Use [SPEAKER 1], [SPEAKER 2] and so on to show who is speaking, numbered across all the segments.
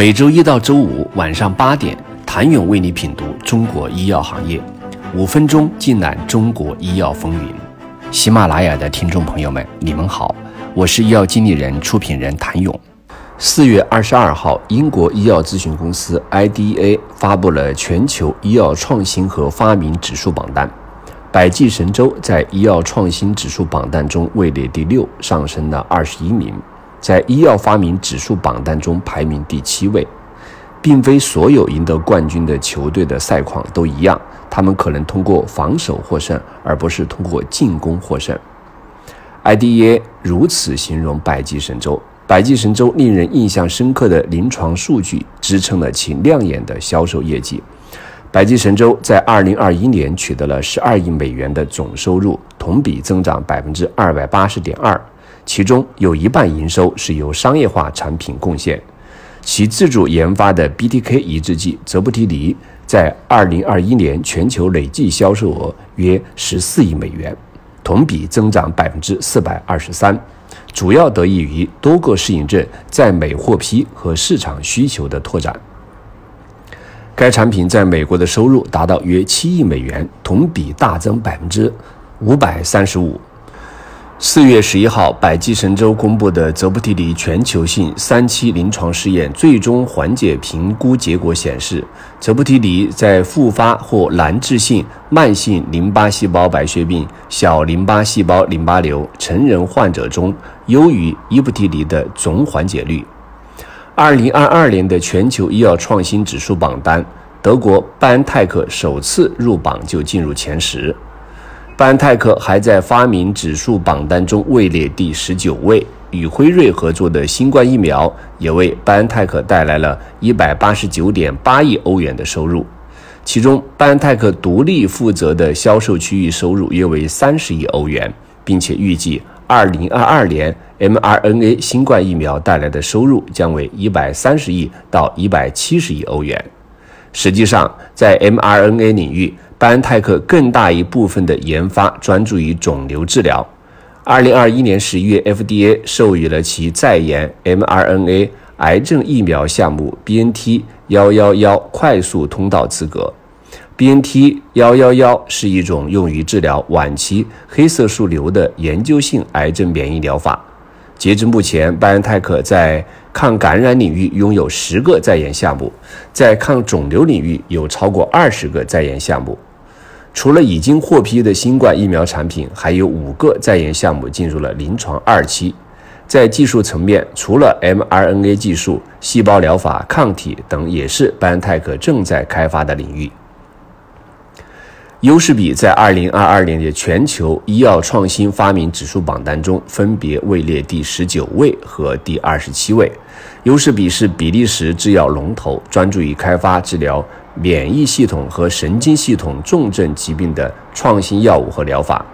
[SPEAKER 1] 每周一到周五晚上八点，谭勇为你品读中国医药行业，五分钟尽览中国医药风云。喜马拉雅的听众朋友们，你们好，我是医药经理人、出品人谭勇。四月二十二号，英国医药咨询公司 IDA 发布了全球医药创新和发明指数榜单。百济神州在医药创新指数榜单中位列第六，上升了二十一名，在医药发明指数榜单中排名第七位。并非所有赢得冠军的球队的赛况都一样，他们可能通过防守获胜，而不是通过进攻获胜。Idea 如此形容百济神州：百济神州令人印象深刻的临床数据支撑了其亮眼的销售业绩。百济神州在二零二一年取得了十二亿美元的总收入，同比增长百分之二百八十点二，其中有一半营收是由商业化产品贡献。其自主研发的 BTK 抑制剂泽布提尼在二零二一年全球累计销售额约十四亿美元，同比增长百分之四百二十三，主要得益于多个适应症在美获批和市场需求的拓展。该产品在美国的收入达到约七亿美元，同比大增百分之五百三十五。四月十一号，百济神州公布的泽布提尼全球性三期临床试验最终缓解评估结果显示，泽布提尼在复发或难治性慢性淋巴细胞白血病、小淋巴细胞淋巴瘤成人患者中优于伊布提尼的总缓解率。二零二二年的全球医药创新指数榜单，德国拜恩泰克首次入榜就进入前十。拜恩泰克还在发明指数榜单中位列第十九位。与辉瑞合作的新冠疫苗也为拜恩泰克带来了一百八十九点八亿欧元的收入，其中拜恩泰克独立负责的销售区域收入约为三十亿欧元，并且预计二零二二年。mRNA 新冠疫苗带来的收入将为一百三十亿到一百七十亿欧元。实际上，在 mRNA 领域，拜恩泰克更大一部分的研发专注于肿瘤治疗。二零二一年十一月，FDA 授予了其在研 mRNA 癌症疫苗项目 BNT 幺幺幺快速通道资格。BNT 幺幺幺是一种用于治疗晚期黑色素瘤的研究性癌症免疫疗法。截至目前，拜恩泰克在抗感染领域拥有十个在研项目，在抗肿瘤领域有超过二十个在研项目。除了已经获批的新冠疫苗产品，还有五个在研项目进入了临床二期。在技术层面，除了 mRNA 技术、细胞疗法、抗体等，也是拜恩泰克正在开发的领域。优势比在二零二二年的全球医药创新发明指数榜单中分别位列第十九位和第二十七位。优势比是比利时制药龙头，专注于开发治疗免疫系统和神经系统重症疾病的创新药物和疗法。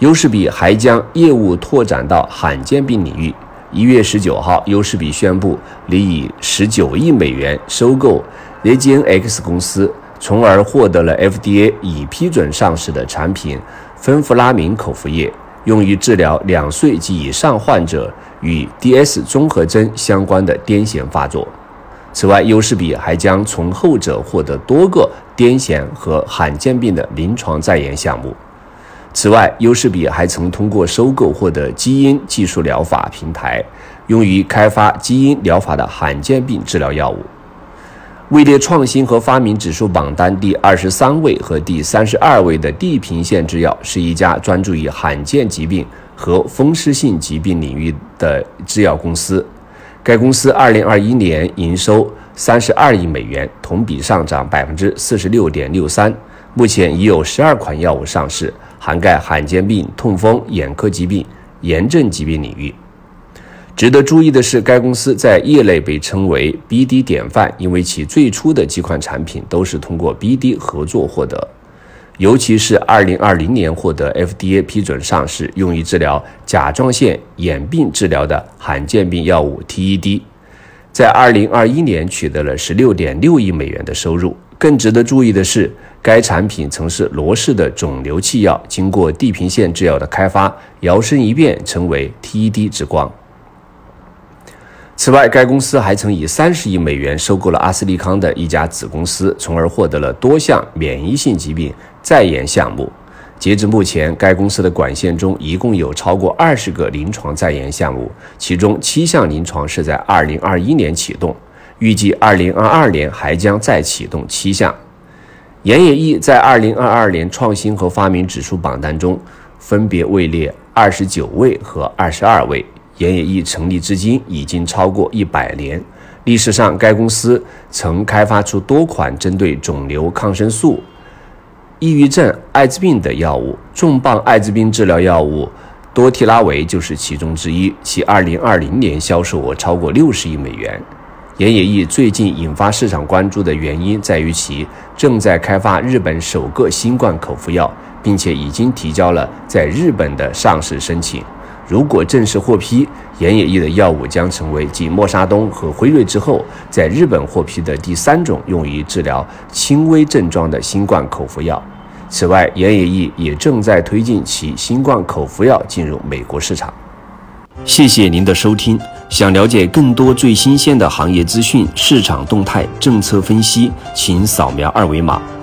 [SPEAKER 1] 优势比还将业务拓展到罕见病领域。一月十九号，优势比宣布拟以十九亿美元收购 Legionx 公司。从而获得了 FDA 已批准上市的产品芬弗拉明口服液，用于治疗两岁及以上患者与 DS 综合征相关的癫痫发作。此外，优势比还将从后者获得多个癫痫和罕见病的临床在研项目。此外，优势比还曾通过收购获得基因技术疗法平台，用于开发基因疗法的罕见病治疗药物。位列创新和发明指数榜单第二十三位和第三十二位的地平线制药是一家专注于罕见疾病和风湿性疾病领域的制药公司。该公司二零二一年营收三十二亿美元，同比上涨百分之四十六点六三。目前已有十二款药物上市，涵盖罕见病、痛风、眼科疾病、炎症疾病领域。值得注意的是，该公司在业内被称为 BD 典范，因为其最初的几款产品都是通过 BD 合作获得。尤其是2020年获得 FDA 批准上市、用于治疗甲状腺眼病治疗的罕见病药物 TED，在2021年取得了16.6亿美元的收入。更值得注意的是，该产品曾是罗氏的肿瘤器药，经过地平线制药的开发，摇身一变成为 TED 之光。此外，该公司还曾以三十亿美元收购了阿斯利康的一家子公司，从而获得了多项免疫性疾病在研项目。截至目前，该公司的管线中一共有超过二十个临床在研项目，其中七项临床是在二零二一年启动，预计二零二二年还将再启动七项。岩野义在二零二二年创新和发明指数榜单中分别位列二十九位和二十二位。岩野义成立至今已经超过一百年，历史上该公司曾开发出多款针对肿瘤抗生素。抑郁症、艾滋病的药物，重磅艾滋病治疗药物多替拉韦就是其中之一。其2020年销售额超过60亿美元。岩野义最近引发市场关注的原因在于其正在开发日本首个新冠口服药，并且已经提交了在日本的上市申请。如果正式获批，岩野义的药物将成为继默沙东和辉瑞之后，在日本获批的第三种用于治疗轻微症状的新冠口服药。此外，岩野义也正在推进其新冠口服药进入美国市场。谢谢您的收听。想了解更多最新鲜的行业资讯、市场动态、政策分析，请扫描二维码